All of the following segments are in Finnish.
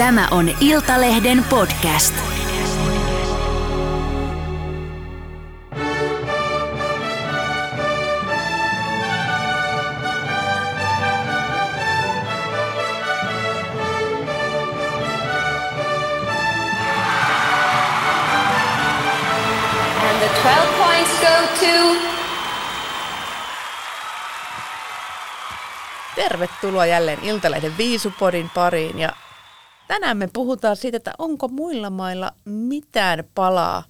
Tämä on Iltalehden podcast. And the 12 points go to Tervetuloa jälleen Iltalehden Viisupodin pariin ja tänään me puhutaan siitä, että onko muilla mailla mitään palaa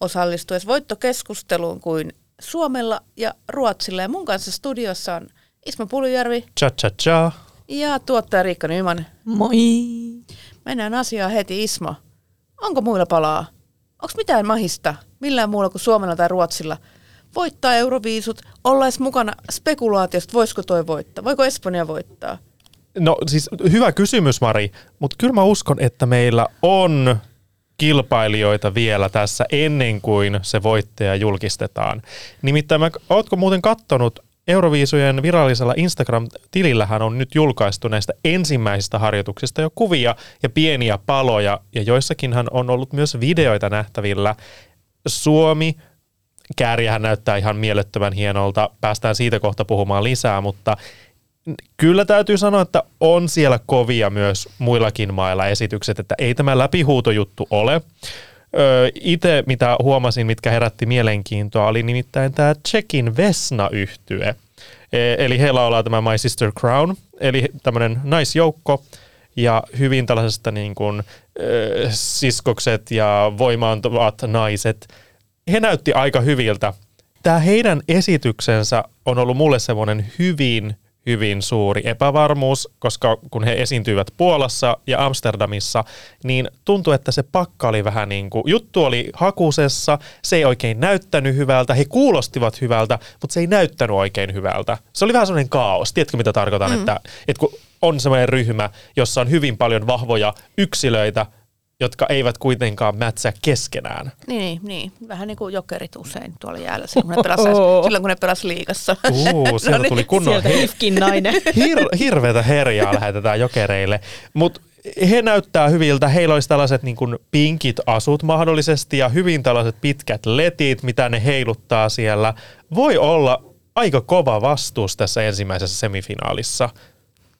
osallistuessa voittokeskusteluun kuin Suomella ja Ruotsilla. Ja mun kanssa studiossa on Ismo Puljärvi Cha cha cha. ja tuottaja Riikka Nyman. Moi! Mennään asiaan heti, Ismo. Onko muilla palaa? Onko mitään mahista millään muulla kuin Suomella tai Ruotsilla voittaa Euroviisut, olla edes mukana spekulaatiosta, voisiko toi voittaa, voiko Espanja voittaa? No siis hyvä kysymys Mari, mutta kyllä mä uskon, että meillä on kilpailijoita vielä tässä ennen kuin se voittaja julkistetaan. Nimittäin mä, ootko muuten kattonut Euroviisujen virallisella Instagram-tilillähän on nyt julkaistu näistä ensimmäisistä harjoituksista jo kuvia ja pieniä paloja, ja joissakinhan on ollut myös videoita nähtävillä. Suomi, kääriähän näyttää ihan mielettömän hienolta, päästään siitä kohta puhumaan lisää, mutta kyllä täytyy sanoa, että on siellä kovia myös muillakin mailla esitykset, että ei tämä läpihuutojuttu ole. Itse mitä huomasin, mitkä herätti mielenkiintoa, oli nimittäin tämä Tsekin Vesna-yhtye. E, eli heillä ollaan tämä My Sister Crown, eli tämmöinen naisjoukko, ja hyvin tällaisesta niin kuin, ö, siskokset ja voimaantuvat naiset. He näytti aika hyviltä. Tämä heidän esityksensä on ollut mulle semmoinen hyvin hyvin suuri epävarmuus, koska kun he esiintyivät Puolassa ja Amsterdamissa, niin tuntui, että se pakka oli vähän niin kuin, juttu oli hakusessa, se ei oikein näyttänyt hyvältä, he kuulostivat hyvältä, mutta se ei näyttänyt oikein hyvältä. Se oli vähän semmoinen kaos, tiedätkö mitä tarkoitan, mm. että, että kun on semmoinen ryhmä, jossa on hyvin paljon vahvoja yksilöitä, eivät kuitenkaan mätsää keskenään. Niin, niin, niin. vähän niin kuin jokerit usein tuolla jäällä silloin, kun ne pelasi, silloin, kun ne pelasi liigassa. Uu, sieltä no tuli kunnon Sieltä Ifkin nainen. hir- hirveätä herjaa lähetetään jokereille. Mutta he näyttää hyviltä. Heillä olisi tällaiset niin kuin pinkit asut mahdollisesti ja hyvin tällaiset pitkät letit, mitä ne heiluttaa siellä. Voi olla aika kova vastuus tässä ensimmäisessä semifinaalissa.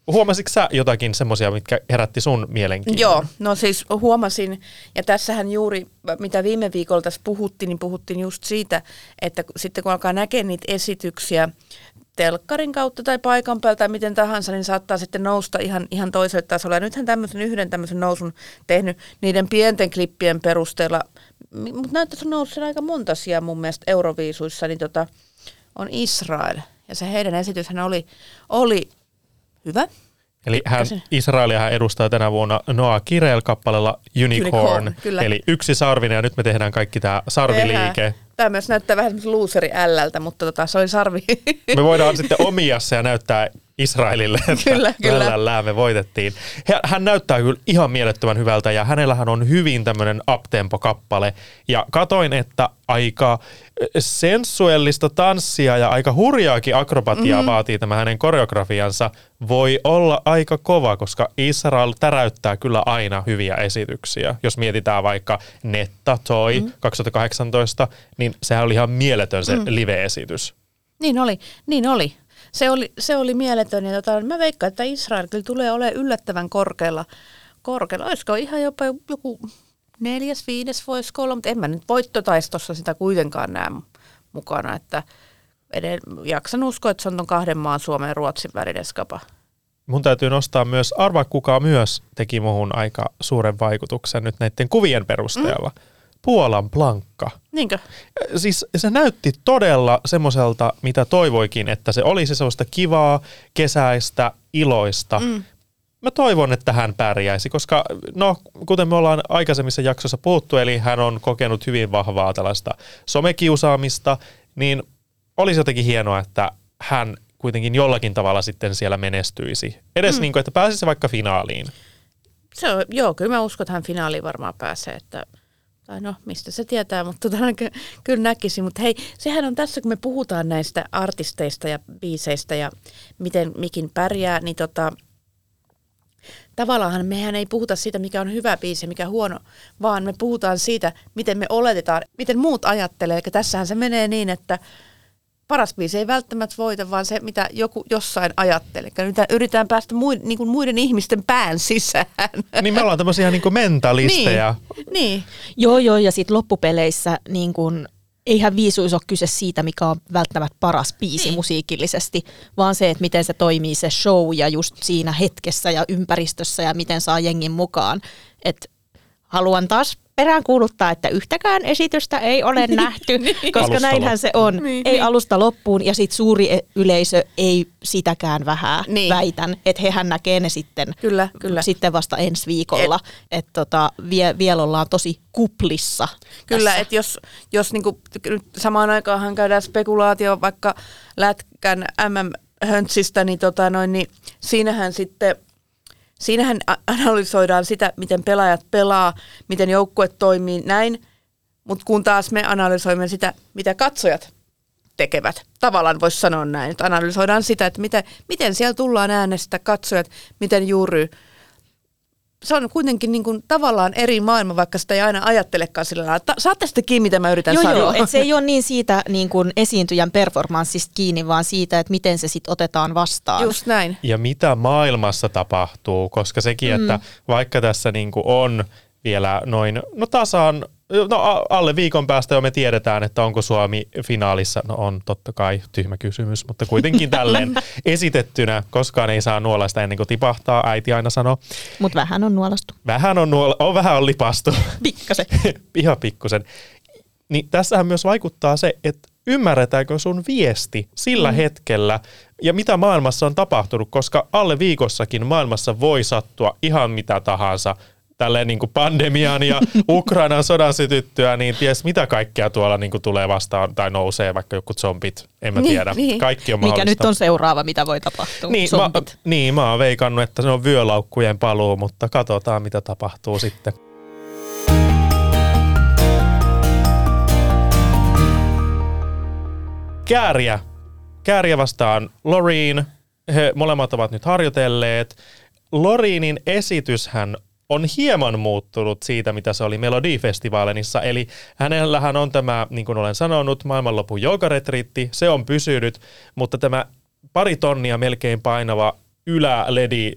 Huomasitko sä jotakin semmoisia, mitkä herätti sun mielenkiinnon? Joo, no siis huomasin, ja tässähän juuri, mitä viime viikolla tässä puhuttiin, niin puhuttiin just siitä, että sitten kun alkaa näkemään niitä esityksiä telkkarin kautta tai paikan päältä tai miten tahansa, niin saattaa sitten nousta ihan, ihan toiselle tasolle. Ja nythän tämmöisen yhden tämmöisen nousun tehnyt niiden pienten klippien perusteella, mutta näyttäisi noussut aika monta sijaa mun mielestä Euroviisuissa, niin tota, on Israel. Ja se heidän esityshän oli, oli hyvä. Eli hän, Israelia hän edustaa tänä vuonna Noah Kirel-kappaleella Unicorn, Unicorn, kyllä. eli yksi sarvinen ja nyt me tehdään kaikki tämä sarviliike. Tämä myös näyttää vähän looseri ällältä, mutta tota, se oli sarvi. Me voidaan sitten omia se ja näyttää Israelille, että Kyllä, kyllä. Me voitettiin. Hän- näyttää kyllä ihan mielettömän hyvältä ja hänellähän on hyvin tämmöinen uptempo-kappale. Ja katoin, että aika sensuellista tanssia ja aika hurjaakin akrobatiaa mm-hmm. vaatii tämä hänen koreografiansa. Voi olla aika kova, koska Israel täräyttää kyllä aina hyviä esityksiä. Jos mietitään vaikka Netta Toy mm-hmm. 2018, niin sehän oli ihan mieletön se mm. live-esitys. Niin oli, niin oli. Se oli, se oli mieletön. Ja tota, mä veikkaan, että Israel kyllä tulee olemaan yllättävän korkealla. korkealla. Olisiko ihan jopa joku neljäs, viides voisiko olla, mutta en mä nyt voittotaistossa sitä kuitenkaan näe mukana. Että eden, jaksan uskoa, että se on kahden maan Suomen ja Ruotsin välinen skapa. Mun täytyy nostaa myös, arvaa kuka myös teki muhun aika suuren vaikutuksen nyt näiden kuvien perusteella. Mm. Puolan plankka. Niinkö? Siis se näytti todella semmoiselta, mitä toivoikin, että se olisi sellaista kivaa, kesäistä, iloista. Mm. Mä toivon, että hän pärjäisi, koska no, kuten me ollaan aikaisemmissa jaksossa puhuttu, eli hän on kokenut hyvin vahvaa tällaista somekiusaamista, niin olisi jotenkin hienoa, että hän kuitenkin jollakin tavalla sitten siellä menestyisi. Edes mm. niin kuin, että pääsisi vaikka finaaliin. Se on, joo, kyllä mä uskon, että hän finaaliin varmaan pääsee, että tai no, mistä se tietää, mutta tota, ky- kyllä näkisin. Mutta hei, sehän on tässä, kun me puhutaan näistä artisteista ja biiseistä ja miten mikin pärjää, niin tota, tavallaan mehän ei puhuta siitä, mikä on hyvä biisi ja mikä huono, vaan me puhutaan siitä, miten me oletetaan, miten muut ajattelee. Eli tässähän se menee niin, että paras biisi ei välttämättä voita, vaan se, mitä joku jossain ajattelee. Nyt yritetään päästä muiden, niin kuin muiden ihmisten pään sisään. Niin me ollaan tämmöisiä niin mentalisteja. Niin, niin. Joo, joo, ja sitten loppupeleissä niin kun, eihän viisuus ole kyse siitä, mikä on välttämättä paras biisi niin. musiikillisesti, vaan se, että miten se toimii se show ja just siinä hetkessä ja ympäristössä ja miten saa jengin mukaan. Et haluan taas perään kuuluttaa, että yhtäkään esitystä ei ole nähty, niin. koska Alusta näinhän se on. Niin, ei niin. alusta loppuun ja sitten suuri e- yleisö ei sitäkään vähän Niin. väitän, että hehän näkee ne sitten, Kyllä, kyllä. sitten vasta ensi viikolla. Että tota, vie, vielä ollaan tosi kuplissa. Kyllä, että jos, jos niinku, nyt samaan aikaanhan käydään spekulaatio vaikka Lätkän MM-höntsistä, niin, tota noin, niin siinähän sitten siinähän analysoidaan sitä, miten pelaajat pelaa, miten joukkue toimii näin, mutta kun taas me analysoimme sitä, mitä katsojat tekevät. Tavallaan voisi sanoa näin, että analysoidaan sitä, että miten, miten siellä tullaan äänestä katsojat, miten juuri se on kuitenkin niin kuin tavallaan eri maailma, vaikka sitä ei aina ajattelekaan sillä lailla. Ta- Saatte sitten kiinni, mitä mä yritän Joo, sanoa. joo, et se ei ole niin siitä niin kuin esiintyjän performanssista kiinni, vaan siitä, että miten se sitten otetaan vastaan. Just näin. ja mitä maailmassa tapahtuu, koska sekin, että vaikka tässä niin kuin on vielä noin, no tasan, no alle viikon päästä jo me tiedetään, että onko Suomi finaalissa. No on totta kai tyhmä kysymys, mutta kuitenkin tälleen esitettynä. Koskaan ei saa nuolaista ennen kuin tipahtaa, äiti aina sanoo. Mutta vähän on nuolastu. Vähän on, nuola, on, vähän on lipastu. Pikkasen. Ihan pikkusen. Niin tässähän myös vaikuttaa se, että ymmärretäänkö sun viesti sillä mm. hetkellä ja mitä maailmassa on tapahtunut, koska alle viikossakin maailmassa voi sattua ihan mitä tahansa. Tälleen niin kuin pandemian ja Ukrainan sodan sytyttyä, niin ties mitä kaikkea tuolla niin kuin tulee vastaan tai nousee, vaikka joku zombit, en mä Niin, tiedä. niin. Kaikki on Mikä mahdollista. nyt on seuraava, mitä voi tapahtua? Niin mä, niin, mä oon veikannut, että se on vyölaukkujen paluu, mutta katsotaan mitä tapahtuu sitten. Kääriä. Kääriä vastaan Loreen. He molemmat ovat nyt harjoitelleet. Loreenin esityshän on hieman muuttunut siitä, mitä se oli Melodifestivaalenissa. Eli hänellähän on tämä, niin kuin olen sanonut, maailmanlopun joogaretriitti. Se on pysynyt, mutta tämä pari tonnia melkein painava yläledi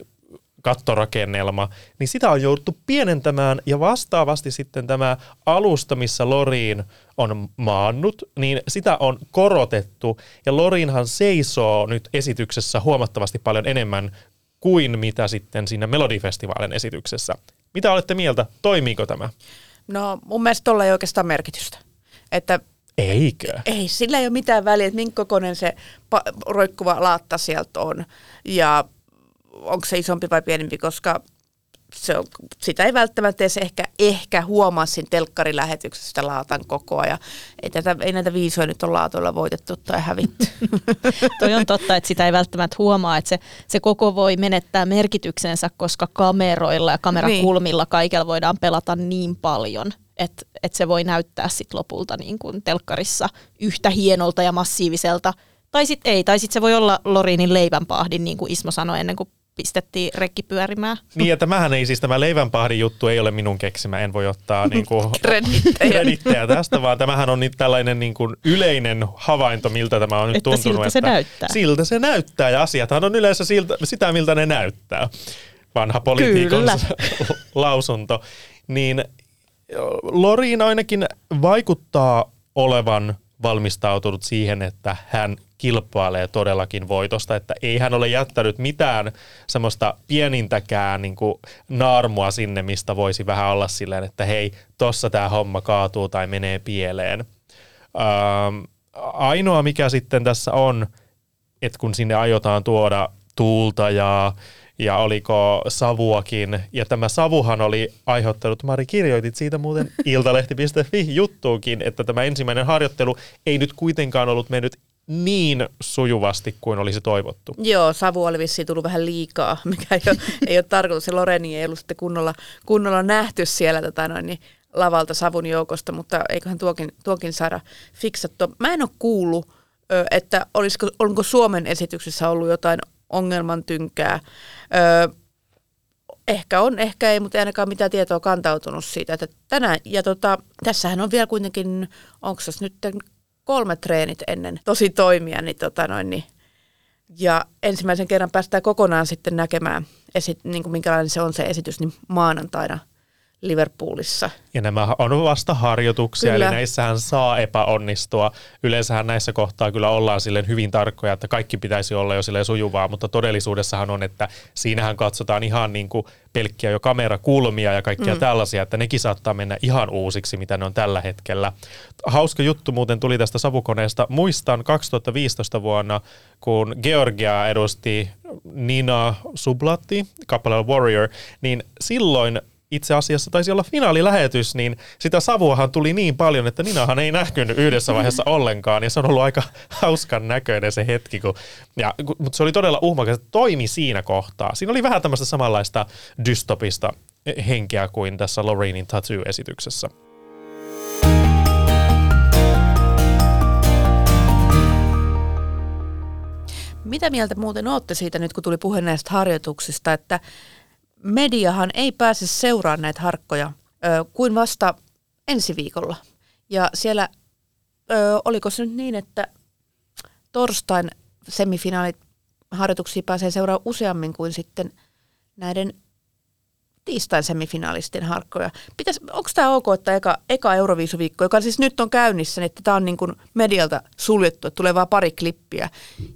kattorakennelma, niin sitä on jouduttu pienentämään ja vastaavasti sitten tämä alusta, missä Loriin on maannut, niin sitä on korotettu ja Loriinhan seisoo nyt esityksessä huomattavasti paljon enemmän kuin mitä sitten siinä Melodifestivaalin esityksessä. Mitä olette mieltä? Toimiiko tämä? No mun mielestä tuolla ei oikeastaan merkitystä. Että Eikö? ei, sillä ei ole mitään väliä, että minkä kokoinen se pa- roikkuva laatta sieltä on. Ja onko se isompi vai pienempi, koska se on, sitä ei välttämättä edes ehkä, ehkä huomaa siinä telkkarilähetyksessä sitä laatan kokoa. Ja ei, tätä, ei näitä viisoja nyt ole laatoilla voitettu tai hävitty. Toi on totta, että sitä ei välttämättä huomaa, että se, se koko voi menettää merkityksensä, koska kameroilla ja kamerakulmilla kaikella voidaan pelata niin paljon, että, että se voi näyttää sit lopulta niin kuin telkkarissa yhtä hienolta ja massiiviselta. Tai sitten ei, tai sitten se voi olla Lorinin leivänpahdin, niin kuin Ismo sanoi ennen kuin pistettiin rekki pyörimään. Niin, että mähän ei siis tämä leivänpahdin juttu ei ole minun keksimä, en voi ottaa niin kuin Kredittejä. kredittejä tästä, vaan tämähän on nyt tällainen niin kuin yleinen havainto, miltä tämä on nyt Että tuntunut. siltä se näyttää. Siltä se näyttää ja asiathan on yleensä siltä, sitä, miltä ne näyttää. Vanha politiikon lausunto. Niin Loriin ainakin vaikuttaa olevan valmistautunut siihen, että hän kilpailee todellakin voitosta, että ei hän ole jättänyt mitään semmoista pienintäkään niin kuin naarmua sinne, mistä voisi vähän olla silleen, että hei, tossa tämä homma kaatuu tai menee pieleen. Ähm, ainoa mikä sitten tässä on, että kun sinne aiotaan tuoda tuulta ja, ja oliko savuakin, ja tämä savuhan oli aiheuttanut, Mari kirjoitit siitä muuten iltalehti.fi juttuukin, että tämä ensimmäinen harjoittelu ei nyt kuitenkaan ollut mennyt niin sujuvasti kuin olisi toivottu. Joo, savu oli vissiin tullut vähän liikaa, mikä ei ole, ei ole tarkoitus. Se Loreni ei ollut sitten kunnolla, kunnolla nähty siellä tota noin, niin lavalta savun joukosta, mutta eiköhän tuokin, tuokin saada fiksattua. Mä en ole kuullut, että olisiko, onko Suomen esityksessä ollut jotain ongelman tynkää. Ehkä on, ehkä ei, mutta ei ainakaan mitään tietoa kantautunut siitä. Että tänään, ja tota, tässähän on vielä kuitenkin, onko se nyt kolme treenit ennen tosi toimia, niin, tota noin, niin ja ensimmäisen kerran päästään kokonaan sitten näkemään, esit, niin kuin minkälainen se on se esitys, niin maanantaina – Liverpoolissa. Ja nämä on vasta harjoituksia, kyllä. eli näissähän saa epäonnistua. Yleensähän näissä kohtaa kyllä ollaan silleen hyvin tarkkoja, että kaikki pitäisi olla jo silleen sujuvaa, mutta todellisuudessahan on, että siinähän katsotaan ihan niin kuin pelkkiä jo kamerakulmia ja kaikkia mm. tällaisia, että nekin saattaa mennä ihan uusiksi, mitä ne on tällä hetkellä. Hauska juttu muuten tuli tästä savukoneesta. Muistan 2015 vuonna, kun Georgia edusti Nina Sublatti kappaleella Warrior, niin silloin itse asiassa taisi olla finaalilähetys, niin sitä savuahan tuli niin paljon, että Ninahan ei näkynyt yhdessä vaiheessa ollenkaan. Ja se on ollut aika hauskan näköinen se hetki, kun, ja, mutta se oli todella uhmakas, että toimi siinä kohtaa. Siinä oli vähän tämmöistä samanlaista dystopista henkeä kuin tässä Lorrainin Tattoo-esityksessä. Mitä mieltä muuten olette siitä nyt, kun tuli puhe näistä harjoituksista, että mediahan ei pääse seuraamaan näitä harkkoja ö, kuin vasta ensi viikolla. Ja siellä, ö, oliko se nyt niin, että torstain semifinaalit harjoituksia pääsee seuraamaan useammin kuin sitten näiden tiistain semifinaalisten harkkoja. Pitäis, onko tämä ok, että eka, eka Euroviisuviikko, joka siis nyt on käynnissä, niin että tämä on niin kuin medialta suljettu, että tulee vain pari klippiä,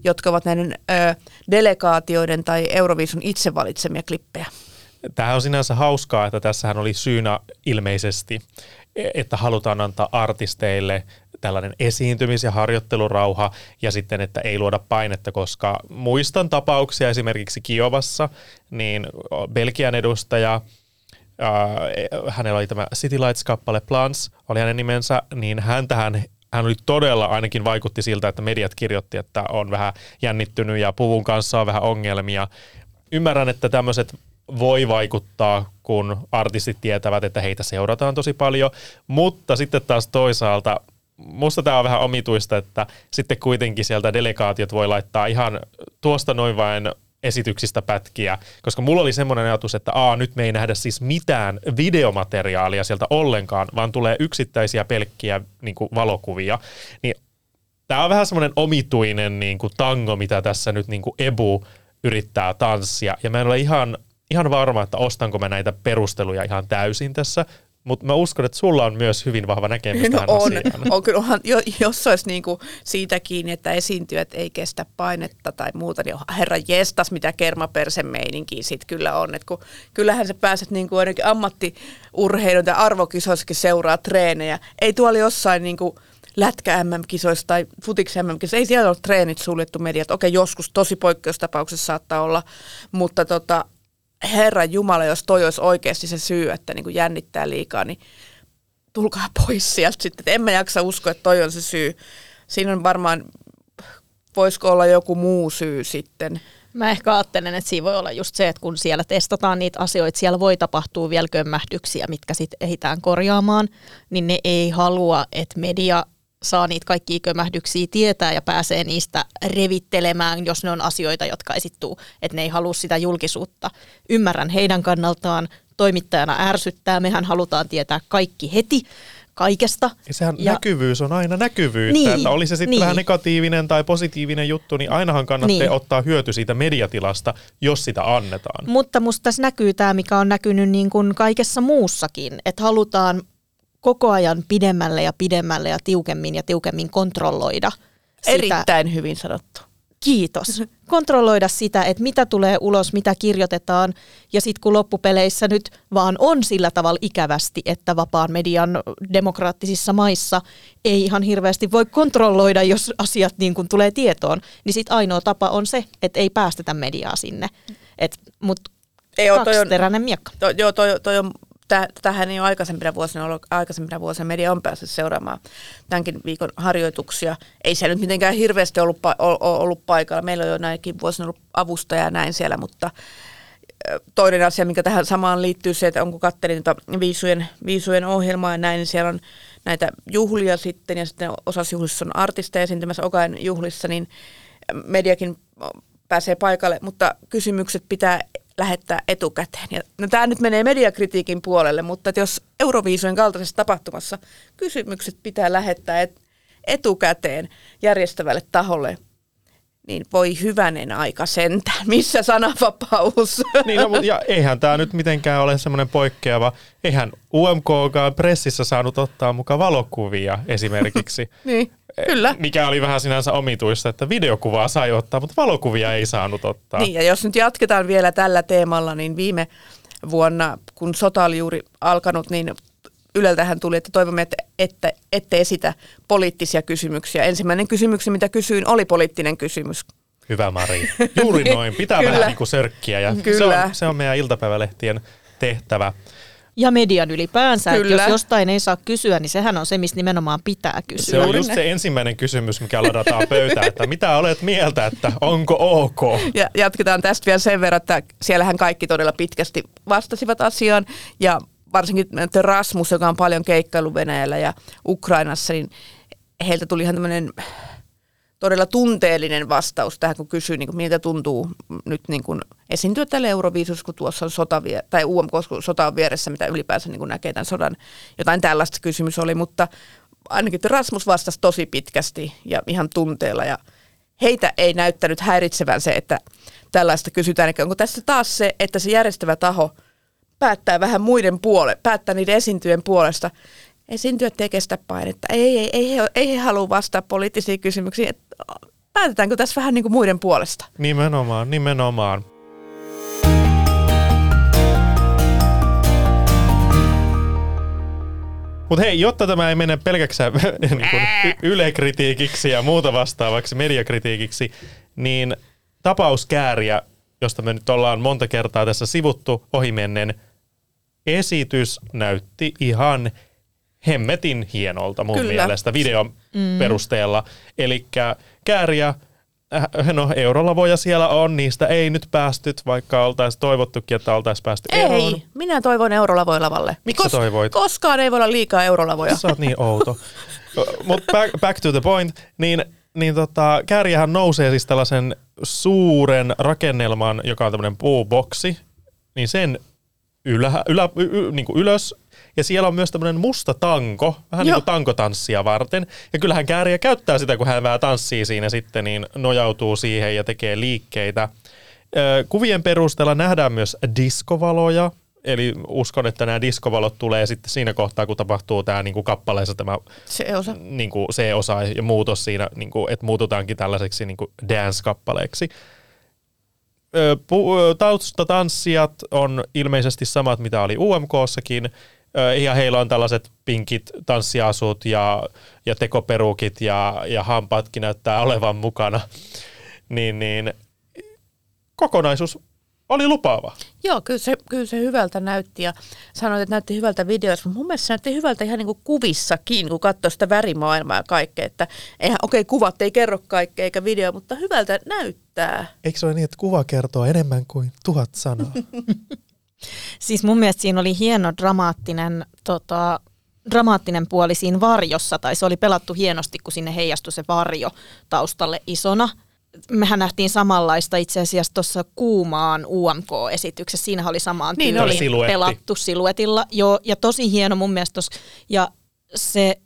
jotka ovat näiden ö, delegaatioiden tai Euroviisun itse valitsemia klippejä? Tämähän on sinänsä hauskaa, että tässähän oli syynä ilmeisesti, että halutaan antaa artisteille tällainen esiintymis- ja harjoittelurauha ja sitten, että ei luoda painetta, koska muistan tapauksia esimerkiksi Kiovassa, niin Belgian edustaja, hänellä oli tämä City Lights-kappale Plans, oli hänen nimensä, niin häntähän hän oli todella, ainakin vaikutti siltä, että mediat kirjoitti, että on vähän jännittynyt ja puvun kanssa on vähän ongelmia. Ymmärrän, että tämmöiset voi vaikuttaa, kun artistit tietävät, että heitä seurataan tosi paljon, mutta sitten taas toisaalta musta tämä on vähän omituista, että sitten kuitenkin sieltä delegaatiot voi laittaa ihan tuosta noin vain esityksistä pätkiä, koska mulla oli semmoinen ajatus, että aa, nyt me ei nähdä siis mitään videomateriaalia sieltä ollenkaan, vaan tulee yksittäisiä pelkkiä niin kuin valokuvia, niin tämä on vähän semmoinen omituinen niin kuin tango, mitä tässä nyt niin kuin Ebu yrittää tanssia, ja mä en ole ihan ihan varma, että ostanko mä näitä perusteluja ihan täysin tässä, mutta mä uskon, että sulla on myös hyvin vahva näkemys no tähän on, asiaan. on, kyllä onhan, jos olisi niinku siitä kiinni, että esiintyjät ei kestä painetta tai muuta, niin herra jestas, mitä kermapersemeininkiä siitä kyllä on. Et kun, kyllähän sä pääset niinku ainakin ammattiurheilun tai arvokisoissakin seuraa treenejä. Ei tuolla jossain niinku lätkä MM-kisoissa tai futiksi MM-kisoissa, ei siellä ole treenit suljettu mediat. Okei, joskus tosi poikkeustapauksessa saattaa olla, mutta tota, Herra Jumala, jos toi olisi oikeasti se syy, että niin kuin jännittää liikaa, niin tulkaa pois sieltä sitten. En mä jaksa uskoa, että toi on se syy. Siinä on varmaan, voisiko olla joku muu syy sitten. Mä ehkä ajattelen, että siinä voi olla just se, että kun siellä testataan niitä asioita, siellä voi tapahtua vielä kömmähdyksiä, mitkä sitten ehditään korjaamaan, niin ne ei halua, että media saa niitä kaikkia kömähdyksiä tietää ja pääsee niistä revittelemään, jos ne on asioita, jotka esittuu, että ne ei halua sitä julkisuutta. Ymmärrän heidän kannaltaan, toimittajana ärsyttää, mehän halutaan tietää kaikki heti, kaikesta. Ja sehän ja, näkyvyys on aina näkyvyyttä, niin, että oli se sitten niin. vähän negatiivinen tai positiivinen juttu, niin ainahan kannattaa niin. ottaa hyöty siitä mediatilasta, jos sitä annetaan. Mutta musta tässä näkyy tämä, mikä on näkynyt niin kuin kaikessa muussakin, että halutaan koko ajan pidemmälle ja pidemmälle ja tiukemmin ja tiukemmin kontrolloida. Sitä. Erittäin hyvin sanottu. Kiitos. Kontrolloida sitä, että mitä tulee ulos, mitä kirjoitetaan. Ja sitten kun loppupeleissä nyt vaan on sillä tavalla ikävästi, että vapaan median demokraattisissa maissa ei ihan hirveästi voi kontrolloida, jos asiat niin kun tulee tietoon, niin sitten ainoa tapa on se, että ei päästetä mediaa sinne. Et, mut ei kaksiteräinen miekka. Toi, joo, toi, toi on tähän ei ole aikaisempina vuosina ollut, aikaisempina vuosina media on päässyt seuraamaan tämänkin viikon harjoituksia. Ei siellä nyt mitenkään hirveästi ollut, ollut paikalla. Meillä on jo näinkin vuosina ollut avustaja ja näin siellä, mutta toinen asia, mikä tähän samaan liittyy, se, että onko katselin tuota viisujen, viisujen ohjelmaa ja näin, niin siellä on näitä juhlia sitten, ja sitten osassa juhlissa on artisteja esiintymässä Okain juhlissa, niin mediakin pääsee paikalle, mutta kysymykset pitää lähettää etukäteen. Ja, no, tämä nyt menee mediakritiikin puolelle, mutta että jos Euroviisujen kaltaisessa tapahtumassa kysymykset pitää lähettää et, etukäteen järjestävälle taholle, niin voi hyvänen aika sentään, missä sananvapaus. Niin, no, ja eihän tämä nyt mitenkään ole semmoinen poikkeava. Eihän UMKkaan pressissä saanut ottaa mukaan valokuvia esimerkiksi. niin, kyllä. Mikä oli vähän sinänsä omituista, että videokuvaa sai ottaa, mutta valokuvia ei saanut ottaa. Niin, ja jos nyt jatketaan vielä tällä teemalla, niin viime vuonna, kun sota oli juuri alkanut, niin Yleltähän tuli, että toivomme, että ette, ette esitä poliittisia kysymyksiä. Ensimmäinen kysymys, mitä kysyin, oli poliittinen kysymys. Hyvä Mari. Juuri noin. Pitää Kyllä. vähän niin kuin sörkkiä ja se Kyllä. on, se on meidän iltapäivälehtien tehtävä. Ja median ylipäänsä, että Kyllä. jos jostain ei saa kysyä, niin sehän on se, mistä nimenomaan pitää Se kysyä. on Juuri just se ensimmäinen kysymys, mikä ladataan pöytään, että mitä olet mieltä, että onko ok? Ja jatketaan tästä vielä sen verran, että siellähän kaikki todella pitkästi vastasivat asiaan. Ja varsinkin Rasmus, joka on paljon keikkailu Venäjällä ja Ukrainassa, niin heiltä tuli ihan tämmöinen todella tunteellinen vastaus tähän, kun kysyi, niin kuin, miltä tuntuu nyt niin kuin esiintyä tälle Euroviisussa, kun tuossa on sota vie- tai UMK, kun sota on vieressä, mitä ylipäänsä niin kuin näkee tämän sodan. Jotain tällaista kysymys oli, mutta ainakin Rasmus vastasi tosi pitkästi ja ihan tunteella ja heitä ei näyttänyt häiritsevän se, että tällaista kysytään. Eli onko tässä taas se, että se järjestävä taho päättää vähän muiden puole, päättää niiden esiintyjen puolesta. Esiintyjät ei kestä painetta. Ei, ei, ei, he, ei he halua vastata poliittisiin kysymyksiin. Et, päätetäänkö tässä vähän niin kuin muiden puolesta? Nimenomaan, nimenomaan. Mutta hei, jotta tämä ei mene pelkäksi niin ylekritiikiksi ja muuta vastaavaksi mediakritiikiksi, niin tapauskääriä, josta me nyt ollaan monta kertaa tässä sivuttu ohimennen, esitys näytti ihan hemmetin hienolta mun Kyllä. mielestä videon mm. perusteella. Eli kääriä, äh, no eurolavoja siellä on, niistä ei nyt päästyt, vaikka oltaisiin toivottukin, että oltaisiin päästy eroon. Ei, minä toivon eurolavoja lavalle. Miksi sä toivoit? Koskaan ei voi olla liikaa eurolavoja. Sä oot niin outo. Mutta back, back to the point, niin, niin tota, kääriähän nousee siis tällaisen suuren rakennelman, joka on tämmöinen puuboksi, niin sen ylä, ylä, y, y, niin kuin ylös. Ja siellä on myös tämmöinen musta tanko, vähän niin Joo. kuin tankotanssia varten. Ja kyllähän kääriä käyttää sitä, kun hän vähän tanssii siinä sitten, niin nojautuu siihen ja tekee liikkeitä. Kuvien perusteella nähdään myös diskovaloja, eli uskon, että nämä diskovalot tulee sitten siinä kohtaa, kun tapahtuu tämä niin kuin kappaleessa tämä Se osa. niin kuin se osa ja muutos siinä, niin kuin, että muututaankin tällaiseksi niin kuin dance-kappaleeksi. Taustatanssijat on ilmeisesti samat, mitä oli UMKssakin, ja heillä on tällaiset pinkit tanssiasut ja, ja tekoperukit ja, ja hampaatkin näyttää olevan mukana. Niin, niin kokonaisuus oli lupaava. Joo, kyllä se, kyllä se hyvältä näytti ja sanoit, että näytti hyvältä videossa, mutta mun mielestä se näytti hyvältä ihan niin kuin kuvissakin, kun katsoi sitä värimaailmaa ja kaikkea, että eihän, okei, kuvat ei kerro kaikkea eikä video, mutta hyvältä näyttää. Eikö se ole niin, että kuva kertoo enemmän kuin tuhat sanaa? Siis mun mielestä siinä oli hieno dramaattinen, tota, dramaattinen puoli siinä varjossa, tai se oli pelattu hienosti, kun sinne heijastui se varjo taustalle isona. Mehän nähtiin samanlaista itse asiassa tuossa kuumaan UMK-esityksessä. Siinä oli samaan Niin tyyliin oli. Siluetti. pelattu siluetilla. Joo, ja tosi hieno mun mielestä tossa. Ja se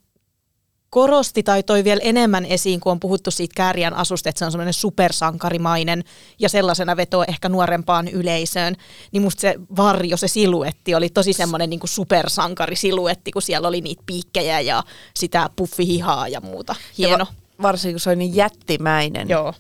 korosti tai toi vielä enemmän esiin, kun on puhuttu siitä kääriän asusta, että se on semmoinen supersankarimainen ja sellaisena vetoo ehkä nuorempaan yleisöön, niin musta se varjo, se siluetti oli tosi semmoinen niin supersankarisiluetti, kun siellä oli niitä piikkejä ja sitä puffihihaa ja muuta. Ja Hieno. va- varsinkin kun se oli niin jättimäinen, Joo.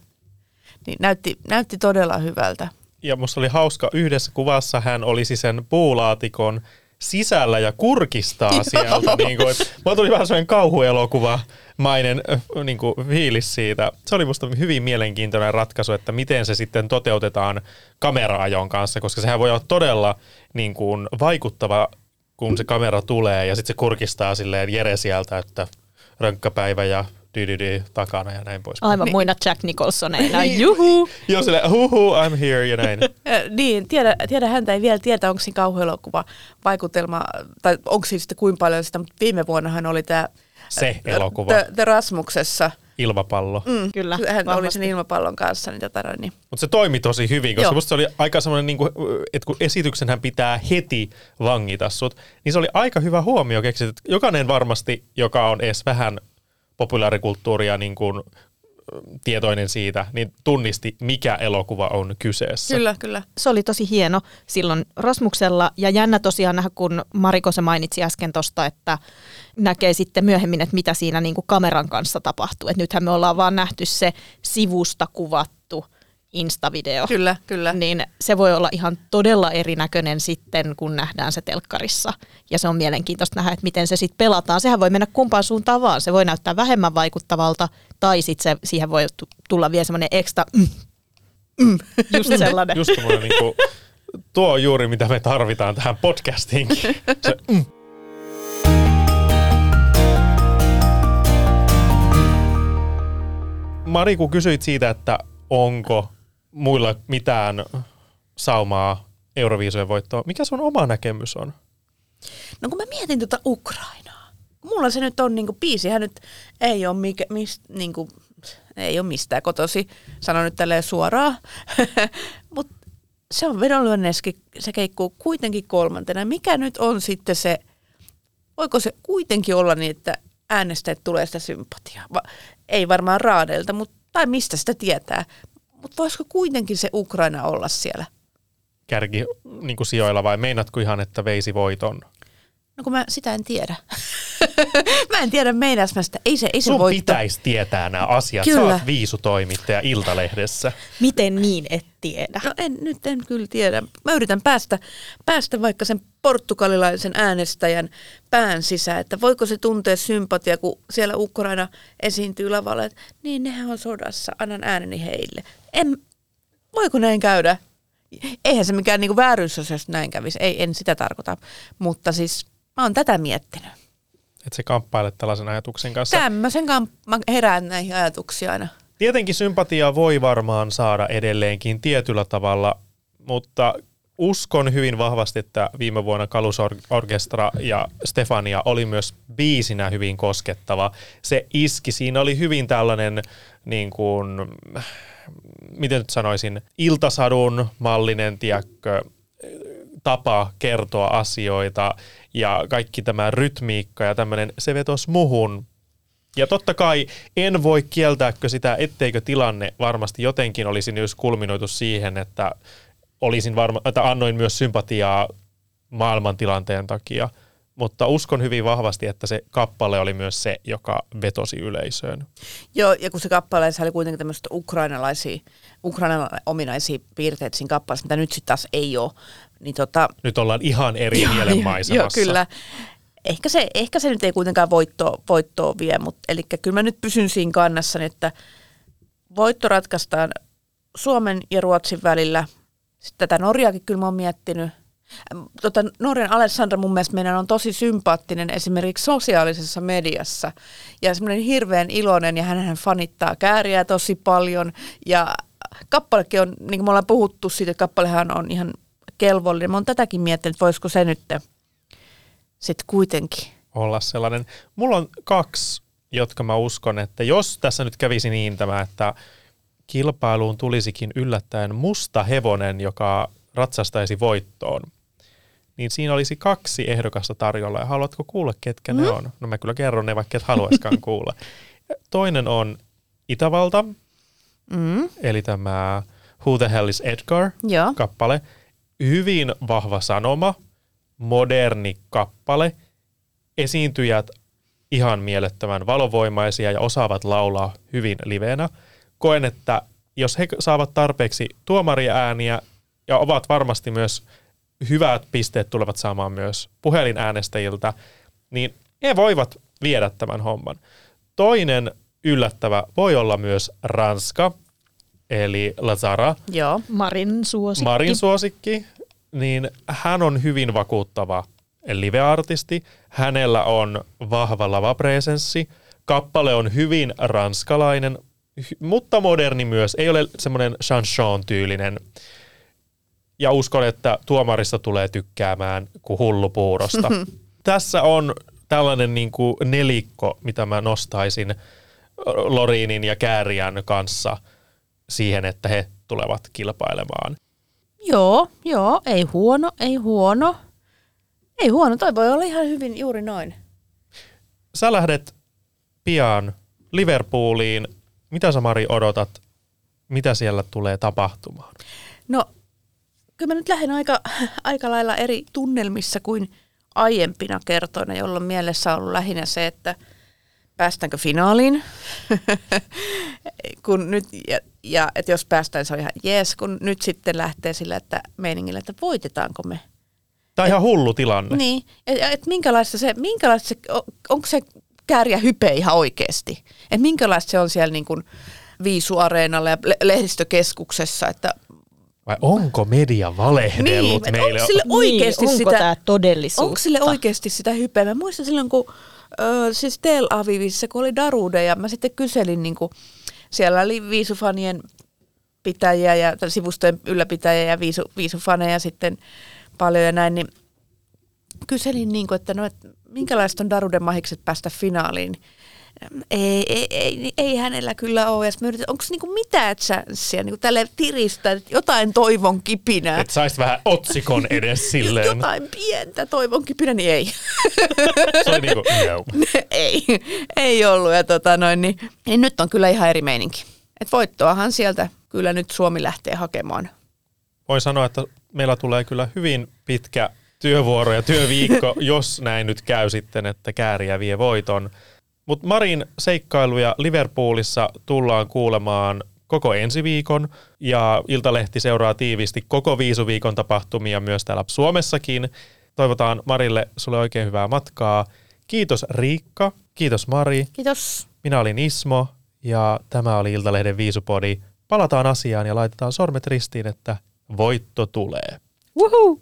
niin näytti, näytti todella hyvältä. ja musta oli hauska, yhdessä kuvassa hän olisi sen puulaatikon sisällä ja kurkistaa sieltä. niin kuin, että, mulla tuli vähän sellainen kauhuelokuvamainen äh, niin kuin, fiilis siitä. Se oli musta hyvin mielenkiintoinen ratkaisu, että miten se sitten toteutetaan kamera-ajon kanssa, koska sehän voi olla todella niin kuin, vaikuttava, kun se kamera tulee ja sitten se kurkistaa silleen Jere sieltä, että rönkkäpäivä ja dydydy takana ja näin pois. Aivan Niin. muina Jack Nicholsoneina. Juhu! Joo, silleen, huhu, I'm here ja näin. Niin, tiedä, tiedä häntä ei vielä tiedä, onko siinä kauhuelokuva vaikutelma, tai onko siinä sitten kuinka paljon sitä, mutta viime vuonnahan oli tämä Se elokuva. The, The Rasmuksessa ilmapallo. Mm. Kyllä, Hän oli sen ilmapallon kanssa. Niin tota, niin. Mutta se toimi tosi hyvin, koska Joo. musta se oli aika semmoinen, niin että kun esityksenhän pitää heti vangita sut, niin se oli aika hyvä huomio keksit. että Jokainen varmasti, joka on edes vähän populaarikulttuuria niin kuin, tietoinen siitä, niin tunnisti, mikä elokuva on kyseessä. Kyllä, kyllä. se oli tosi hieno silloin Rasmuksella ja jännä tosiaan nähdä, kun Mariko se mainitsi äsken tuosta, että näkee sitten myöhemmin, että mitä siinä niin kuin kameran kanssa tapahtuu. Et nythän me ollaan vaan nähty se sivusta kuvattu Insta-video. Kyllä, kyllä. Niin se voi olla ihan todella erinäköinen sitten, kun nähdään se telkkarissa. Ja se on mielenkiintoista nähdä, että miten se sitten pelataan. Sehän voi mennä kumpaan suuntaan vaan. Se voi näyttää vähemmän vaikuttavalta, tai sitten se, siihen voi tu- tulla vielä semmoinen ekstra, mm, mm, just sellainen. Just semmoinen niin kuin, tuo on juuri mitä me tarvitaan tähän podcastiin. Se, mm. Mari, kun kysyit siitä, että onko muilla mitään saumaa Euroviisujen voittoon, mikä sun oma näkemys on? No kun mä mietin tuota Ukrainaa. Mulla se nyt on, niinku, biisihän nyt ei ole, mikä, mist, niinku, ei ole mistään kotosi, sanon nyt tälleen suoraan. Mutta se on vedonlyönneski, se keikkuu kuitenkin kolmantena. Mikä nyt on sitten se, voiko se kuitenkin olla niin, että äänestäjät tulee sitä sympatiaa? Va, ei varmaan raadeilta, mutta, tai mistä sitä tietää. Mutta voisiko kuitenkin se Ukraina olla siellä? Kärki niin kuin sijoilla vai meinatko ihan, että veisi voiton? No kun mä sitä en tiedä. mä en tiedä meinas mä sitä. Ei se, ei se Sun voitto. pitäisi tietää nämä asiat. Sä Kyllä. oot viisutoimittaja Iltalehdessä. Miten niin, et tiedä? No en, nyt en kyllä tiedä. Mä yritän päästä, päästä vaikka sen portugalilaisen äänestäjän pään sisään, että voiko se tuntea sympatia, kun siellä Ukraina esiintyy lavalla, että niin nehän on sodassa, annan ääneni heille. En, voiko näin käydä? Eihän se mikään niinku vääryys olisi, jos näin kävisi. Ei, en sitä tarkoita. Mutta siis mä oon tätä miettinyt. Että se kamppailet tällaisen ajatuksen kanssa. Tämmöisen kamp- mä herään näihin ajatuksiin aina. Tietenkin sympatiaa voi varmaan saada edelleenkin tietyllä tavalla, mutta uskon hyvin vahvasti, että viime vuonna Kalus Or- Orkestra ja Stefania oli myös biisinä hyvin koskettava. Se iski, siinä oli hyvin tällainen niin kuin, miten nyt sanoisin, iltasadun mallinen, tiedätkö, tapa kertoa asioita ja kaikki tämä rytmiikka ja tämmöinen, se vetosi muhun ja totta kai en voi kieltääkö sitä, etteikö tilanne varmasti jotenkin olisi myös kulminoitu siihen, että olisin varma, että annoin myös sympatiaa maailmantilanteen takia. Mutta uskon hyvin vahvasti, että se kappale oli myös se, joka vetosi yleisöön. Joo, ja kun se kappaleessa oli kuitenkin tämmöistä ukrainalaisia, Ukrainan ominaisia piirteitä siinä kappaleessa, mitä nyt sitten taas ei ole, niin tota, Nyt ollaan ihan eri mielenmaisemassa. Joo, kyllä. Ehkä se, ehkä se nyt ei kuitenkaan voittoa, voittoa vie, mutta eli kyllä mä nyt pysyn siinä kannassa, että voitto ratkaistaan Suomen ja Ruotsin välillä. Sitten tätä Norjaakin kyllä mä oon miettinyt. Tota, Norjan Alessandra mun mielestä meidän on tosi sympaattinen esimerkiksi sosiaalisessa mediassa ja semmoinen hirveän iloinen ja hän fanittaa kääriä tosi paljon ja kappalekin on, niin kuin me ollaan puhuttu siitä, että kappalehan on ihan kelvollinen. Mä oon tätäkin miettinyt, että voisiko se nyt sitten kuitenkin. olla sellainen. Mulla on kaksi, jotka mä uskon, että jos tässä nyt kävisi niin tämä, että kilpailuun tulisikin yllättäen musta hevonen, joka ratsastaisi voittoon, niin siinä olisi kaksi ehdokasta tarjolla. Ja haluatko kuulla, ketkä mm. ne on? No mä kyllä kerron ne, vaikka et haluaiskaan kuulla. Toinen on Itävalta, Mm. eli tämä Who the Hell is Edgar Joo. kappale. Hyvin vahva sanoma, moderni kappale. Esiintyjät ihan mielettömän valovoimaisia ja osaavat laulaa hyvin liveenä. Koen, että jos he saavat tarpeeksi tuomariääniä ja ovat varmasti myös hyvät pisteet tulevat saamaan myös puhelinäänestäjiltä, niin he voivat viedä tämän homman. Toinen yllättävä voi olla myös Ranska, eli Lazara, Joo. Marin suosikki. Marin suosikki, niin hän on hyvin vakuuttava live-artisti. Hänellä on vahva lavapresenssi. Kappale on hyvin ranskalainen, mutta moderni myös. Ei ole semmoinen chanson-tyylinen. Ja uskon, että tuomarista tulee tykkäämään kuin hullupuurosta. Tässä on tällainen niin kuin nelikko, mitä mä nostaisin. Lorinin ja Kääriän kanssa siihen, että he tulevat kilpailemaan. Joo, joo, ei huono, ei huono. Ei huono, toi voi olla ihan hyvin juuri noin. Sä lähdet pian Liverpooliin. Mitä sä Mari odotat? Mitä siellä tulee tapahtumaan? No, kyllä mä nyt lähden aika, aika lailla eri tunnelmissa kuin aiempina kertoina, jolloin mielessä on ollut lähinnä se, että päästäänkö finaaliin. kun nyt, ja, ja että jos päästään, se on ihan jees, kun nyt sitten lähtee sillä, että meiningillä, että voitetaanko me. Tämä on ihan hullu tilanne. Niin, että et minkälaista se, minkälaista se, o- onko se kääriä hype ihan oikeasti? Että minkälaista se on siellä niin kuin Viisu-areenalla ja le- lehdistökeskuksessa, että Vai onko media valehdellut Niin, meille? onko sille oikeasti niin, onko sitä, tämä todellisuutta? onko sille oikeasti sitä hypeä? Mä muistan silloin, kun ö, siis Tel Avivissa, kun oli Darude ja mä sitten kyselin, niin kuin, siellä oli viisufanien pitäjiä ja sivustojen ylläpitäjiä ja viisu, viisufaneja sitten paljon ja näin, niin kyselin, niin kuin, että no, että minkälaista on Daruden mahikset päästä finaaliin. Ei, ei, ei, ei hänellä kyllä ole. Ja mä yritin, onko niinku mitään, siellä niinku tälle tiristä, että jotain toivon kipinää. Että saisit vähän otsikon edes silleen. Jotain pientä toivon kipinä, niin ei. Se oli niinku, no. ei, ei ollut. Ja tota noin, niin, niin nyt on kyllä ihan eri meininki. Et voittoahan sieltä kyllä nyt Suomi lähtee hakemaan. Voin sanoa, että meillä tulee kyllä hyvin pitkä työvuoro ja työviikko, jos näin nyt käy sitten, että kääriä vie voiton. Mutta Marin seikkailuja Liverpoolissa tullaan kuulemaan koko ensi viikon ja Iltalehti seuraa tiiviisti koko viisuviikon tapahtumia myös täällä Suomessakin. Toivotaan Marille sulle oikein hyvää matkaa. Kiitos Riikka, kiitos Mari, Kiitos. minä olin Ismo ja tämä oli Iltalehden viisupodi. Palataan asiaan ja laitetaan sormet ristiin, että voitto tulee. Woohoo!